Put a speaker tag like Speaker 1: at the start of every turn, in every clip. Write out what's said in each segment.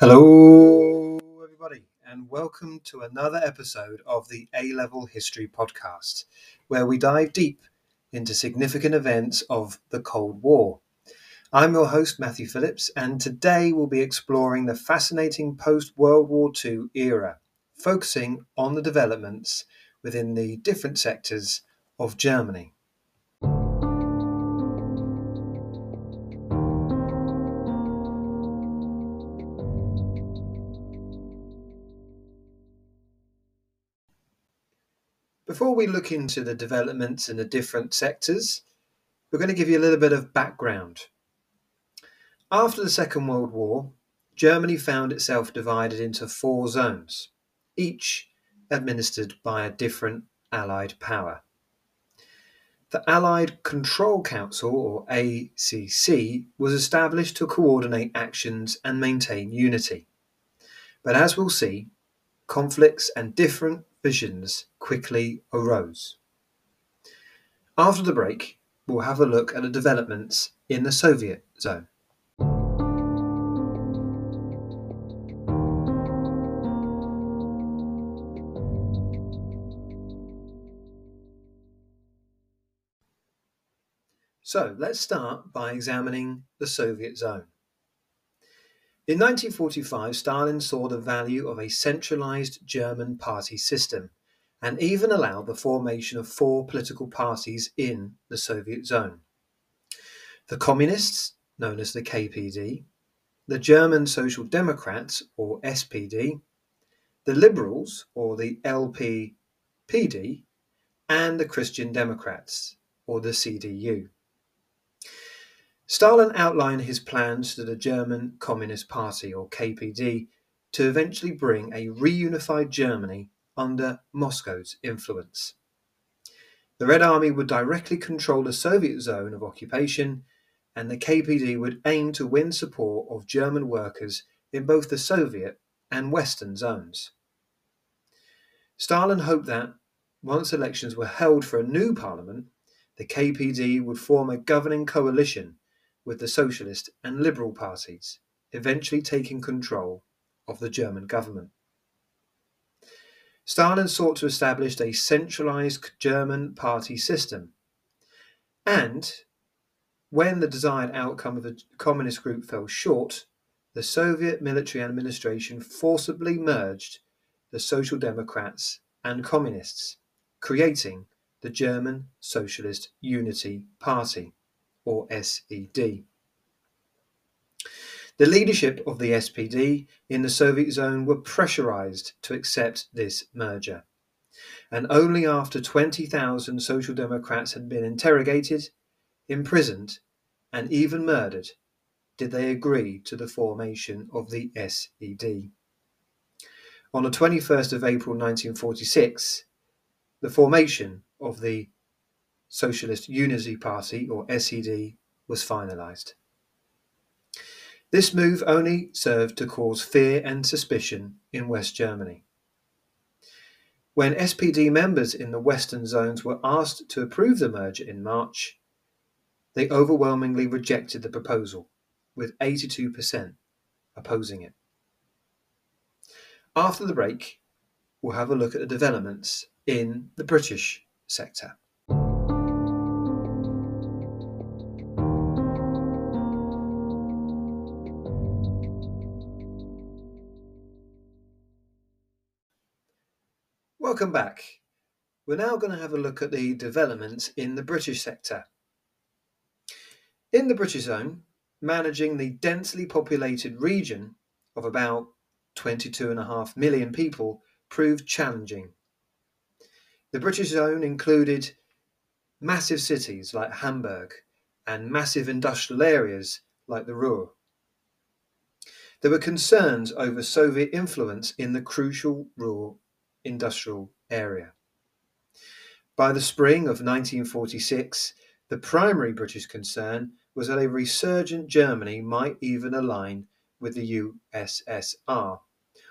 Speaker 1: Hello, everybody, and welcome to another episode of the A Level History Podcast, where we dive deep into significant events of the Cold War. I'm your host, Matthew Phillips, and today we'll be exploring the fascinating post World War II era, focusing on the developments within the different sectors of Germany. Before we look into the developments in the different sectors, we're going to give you a little bit of background. After the Second World War, Germany found itself divided into four zones, each administered by a different Allied power. The Allied Control Council, or ACC, was established to coordinate actions and maintain unity. But as we'll see, conflicts and different visions quickly arose. After the break, we'll have a look at the developments in the Soviet zone. So let's start by examining the Soviet zone. In 1945, Stalin saw the value of a centralized German party system and even allowed the formation of four political parties in the Soviet zone. The Communists, known as the KPD, the German Social Democrats, or SPD, the Liberals, or the LDPD, and the Christian Democrats, or the CDU. Stalin outlined his plans to the German Communist Party, or KPD, to eventually bring a reunified Germany under Moscow's influence. The Red Army would directly control the Soviet zone of occupation, and the KPD would aim to win support of German workers in both the Soviet and Western zones. Stalin hoped that, once elections were held for a new parliament, the KPD would form a governing coalition with the Socialist and Liberal parties, eventually taking control of the German government. Stalin sought to establish a centralized German party system. And when the desired outcome of the communist group fell short, the Soviet military administration forcibly merged the Social Democrats and Communists, creating the German Socialist Unity Party or SED. The leadership of the SPD in the Soviet zone were pressurized to accept this merger. And only after 20,000 Social Democrats had been interrogated, imprisoned, and even murdered did they agree to the formation of the SED. On the 21st of April 1946, the formation of the Socialist Unity Party, or SED, was finalised. This move only served to cause fear and suspicion in West Germany. When SPD members in the Western zones were asked to approve the merger in March, they overwhelmingly rejected the proposal, with 82% opposing it. After the break, we'll have a look at the developments in the British sector. Welcome back. We're now going to have a look at the developments in the British sector. In the British zone, managing the densely populated region of about 22.5 million people proved challenging. The British zone included massive cities like Hamburg and massive industrial areas like the Ruhr. There were concerns over Soviet influence in the crucial Ruhr industrial area. By the spring of 1946, the primary British concern was that a resurgent Germany might even align with the USSR,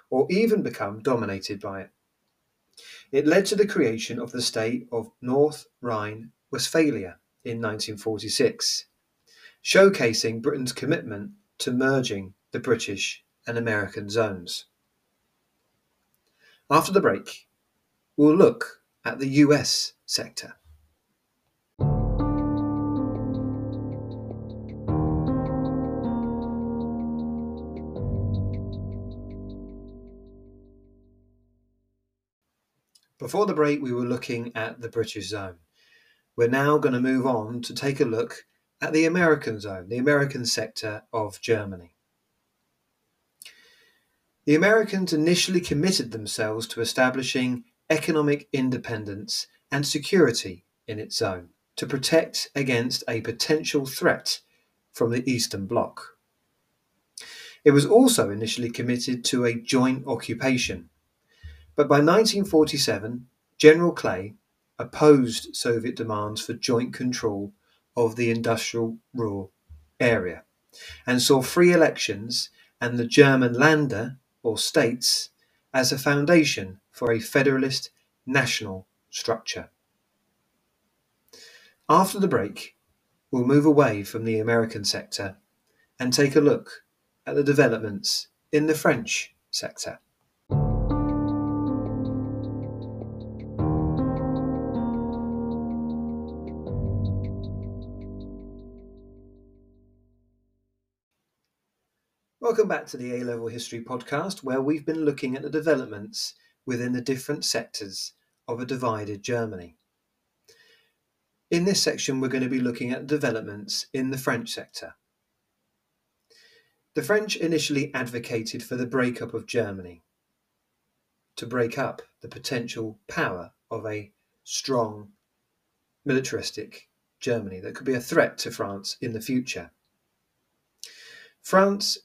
Speaker 1: or even become dominated by it. It led to the creation of the state of North Rhine Westphalia in 1946, showcasing Britain's commitment to merging the British and American zones. After the break, we'll look at the US sector. Before the break, we were looking at the British zone. We're now going to move on to take a look at the American zone, the American sector of Germany. The Americans initially committed themselves to establishing economic independence and security in its zone to protect against a potential threat from the Eastern Bloc. It was also initially committed to a joint occupation but by 1947, General Clay opposed Soviet demands for joint control of the industrial Ruhr area and saw free elections and the German Länder, or states, as a foundation for a federalist national structure. After the break, we'll move away from the American sector and take a look at the developments in the French sector. Welcome back to the A Level History podcast, where we've been looking at the developments within the different sectors of a divided Germany. In this section, we're going to be looking at developments in the French sector. The French initially advocated for the breakup of Germany to break up the potential power of a strong militaristic Germany that could be a threat to France in the future. France,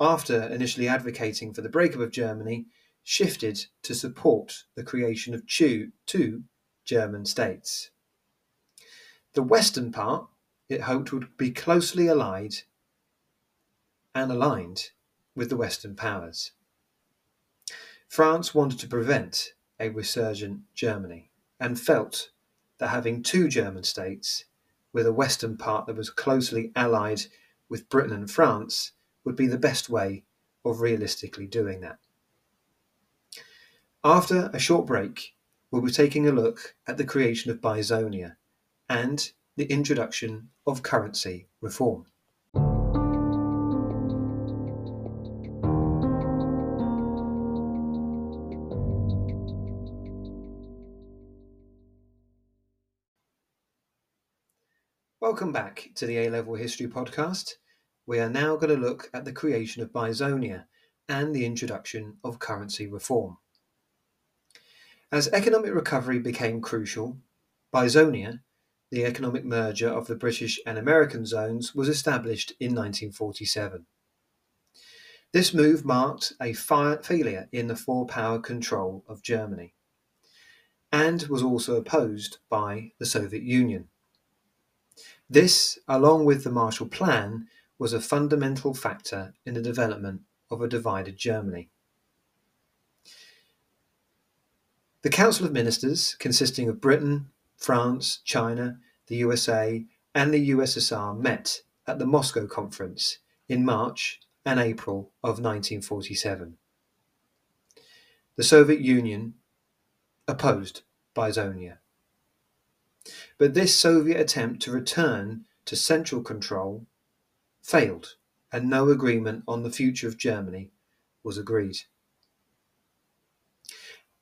Speaker 1: after initially advocating for the breakup of Germany, shifted to support the creation of two, two German states. The western part, it hoped, would be closely allied and aligned with the Western powers. France wanted to prevent a resurgent Germany and felt that having two German states with a Western part that was closely allied with Britain and France would be the best way of realistically doing that. After a short break, we'll be taking a look at the creation of Bizonia and the introduction of currency reform. Welcome back to the A Level History Podcast. We are now going to look at the creation of Bizonia and the introduction of currency reform. As economic recovery became crucial, Bizonia, the economic merger of the British and American zones, was established in 1947. This move marked a failure in the four power control of Germany and was also opposed by the Soviet Union. This, along with the Marshall Plan, was a fundamental factor in the development of a divided Germany. The Council of Ministers, consisting of Britain, France, China, the USA, and the USSR, met at the Moscow Conference in March and April of 1947. The Soviet Union opposed Bizonia. But this Soviet attempt to return to central control failed, and no agreement on the future of Germany was agreed.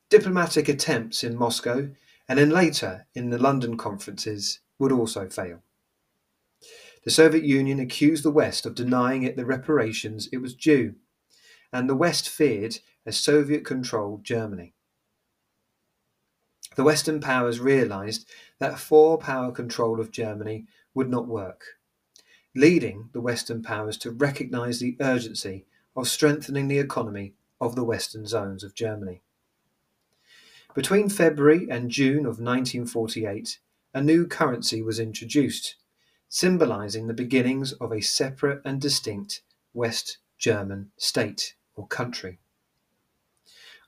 Speaker 1: Diplomatic attempts in Moscow and then later in the London conferences would also fail. The Soviet Union accused the West of denying it the reparations it was due, and the West feared a Soviet controlled Germany. The Western powers realised that four power control of Germany would not work, leading the Western powers to recognise the urgency of strengthening the economy of the Western zones of Germany. Between February and June of 1948, a new currency was introduced, symbolising the beginnings of a separate and distinct West German state or country.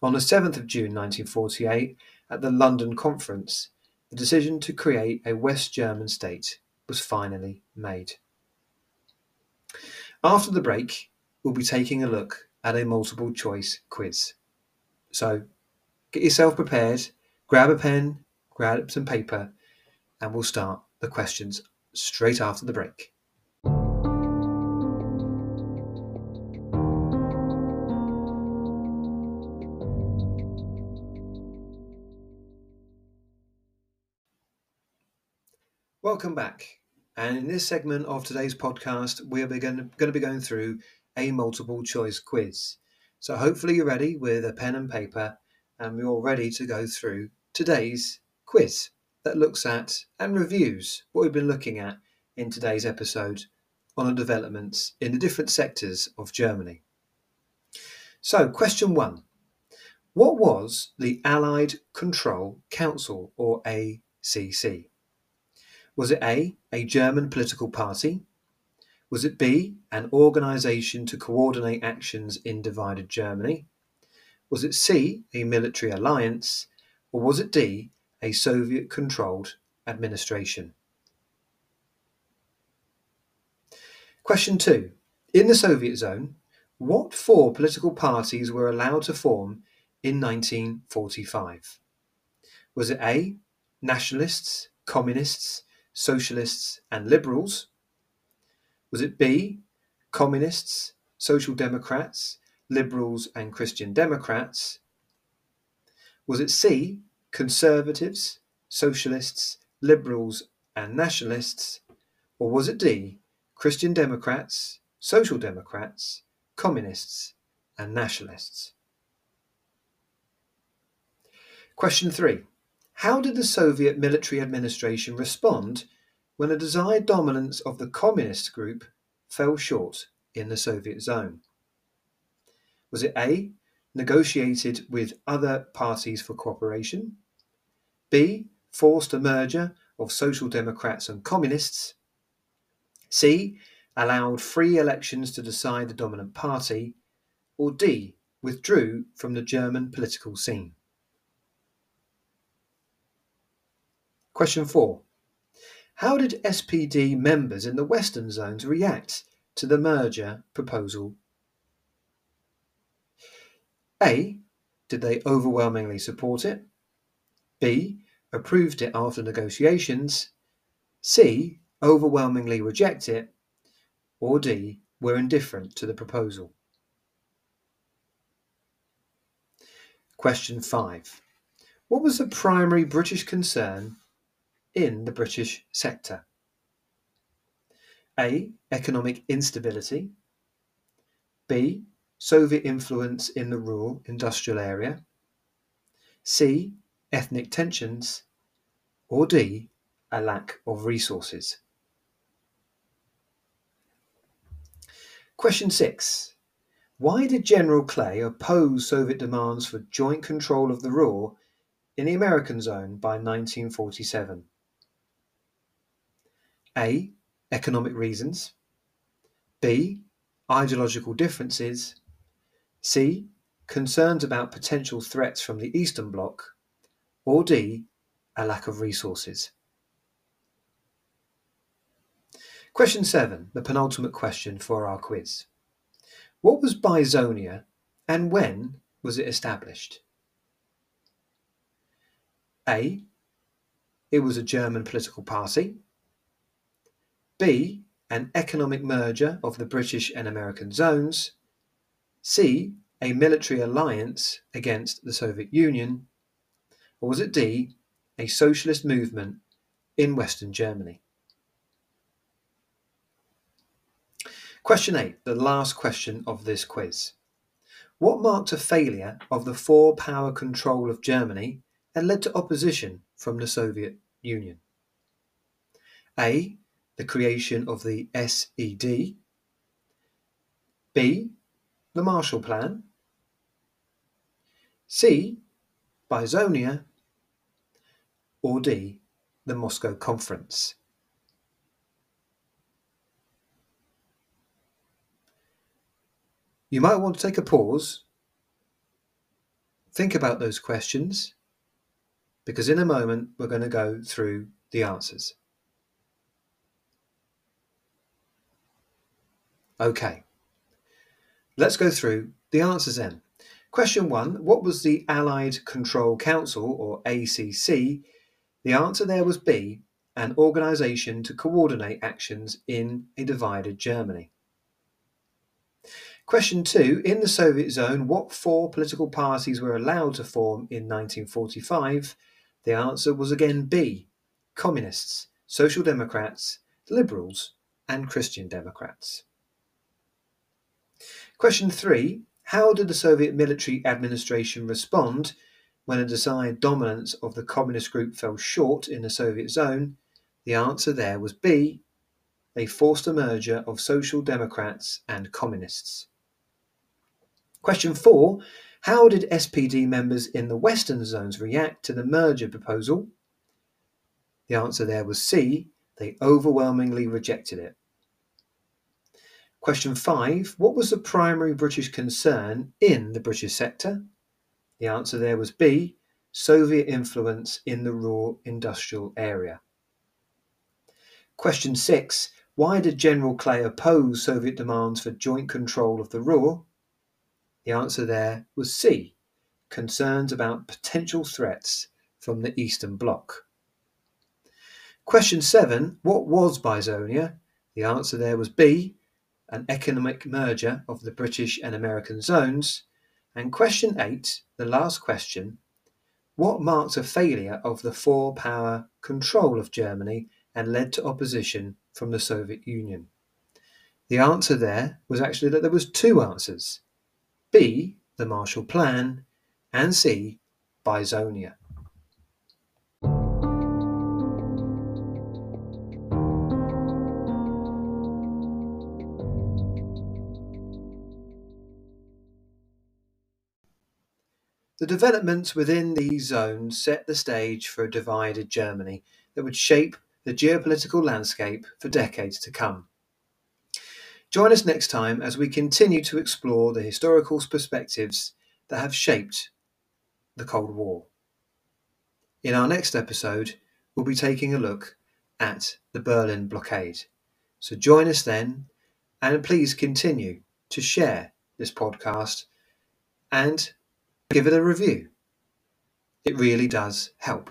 Speaker 1: On the 7th of June 1948, at the London Conference, the decision to create a West German state was finally made. After the break, we'll be taking a look at a multiple choice quiz. So get yourself prepared, grab a pen, grab some paper, and we'll start the questions straight after the break. Welcome back. And in this segment of today's podcast, we are going to be going through a multiple choice quiz. So hopefully you're ready with a pen and paper and we're all ready to go through today's quiz that looks at and reviews what we've been looking at in today's episode on the developments in the different sectors of Germany. So, question one What was the Allied Control Council or ACC? Was it A, a German political party? Was it B, an organisation to coordinate actions in divided Germany? Was it C, a military alliance? Or was it D, a Soviet controlled administration? Question two In the Soviet zone, what four political parties were allowed to form in 1945? Was it A, nationalists, communists, socialists, and liberals? Was it B, communists, social democrats, liberals, and Christian democrats? Was it C, conservatives, socialists, liberals, and nationalists? Or was it D, Christian democrats, social democrats, communists, and nationalists? Question three How did the Soviet military administration respond when a desired dominance of the communist group fell short in the Soviet zone? Was it A, negotiated with other parties for cooperation? B, forced a merger of Social Democrats and Communists? C, allowed free elections to decide the dominant party? Or D, withdrew from the German political scene? Question 4. How did SPD members in the Western zones react to the merger proposal a. Did they overwhelmingly support it? B. Approved it after negotiations? C. Overwhelmingly reject it? Or D. Were indifferent to the proposal? Question 5. What was the primary British concern in the British sector? A. Economic instability. B. Soviet influence in the Ruhr industrial area? C. Ethnic tensions? Or D. A lack of resources? Question 6. Why did General Clay oppose Soviet demands for joint control of the Ruhr in the American zone by 1947? A. Economic reasons. B. Ideological differences. C. Concerns about potential threats from the Eastern Bloc. Or D. A lack of resources. Question 7, the penultimate question for our quiz. What was Bizonia and when was it established? A. It was a German political party. B. An economic merger of the British and American zones. C. A military alliance against the Soviet Union? Or was it D. A socialist movement in Western Germany? Question 8, the last question of this quiz. What marked a failure of the four power control of Germany and led to opposition from the Soviet Union? A. The creation of the SED. B the Marshall Plan, C. Bizonia, or D. The Moscow Conference. You might want to take a pause, think about those questions, because in a moment we're going to go through the answers. Okay. Let's go through the answers then. Question one What was the Allied Control Council, or ACC? The answer there was B, an organisation to coordinate actions in a divided Germany. Question two In the Soviet zone, what four political parties were allowed to form in 1945? The answer was again B Communists, Social Democrats, Liberals, and Christian Democrats. Question three How did the Soviet military administration respond when a desired dominance of the communist group fell short in the Soviet zone? The answer there was B. They forced a merger of Social Democrats and Communists. Question four How did SPD members in the Western zones react to the merger proposal? The answer there was C. They overwhelmingly rejected it. Question five What was the primary British concern in the British sector? The answer there was B. Soviet influence in the Ruhr industrial area. Question six Why did General Clay oppose Soviet demands for joint control of the Ruhr? The answer there was C. Concerns about potential threats from the Eastern Bloc. Question 7. What was Bizonia? The answer there was B. An economic merger of the British and American zones. And question 8, the last question. What marked a failure of the four power control of Germany and led to opposition from the Soviet Union? The answer there was actually that there was two answers. B. The Marshall Plan, and C. Bizonia. The developments within these zones set the stage for a divided Germany that would shape the geopolitical landscape for decades to come. Join us next time as we continue to explore the historical perspectives that have shaped the Cold War. In our next episode, we'll be taking a look at the Berlin blockade. So join us then, and please continue to share this podcast and give it a review. It really does help.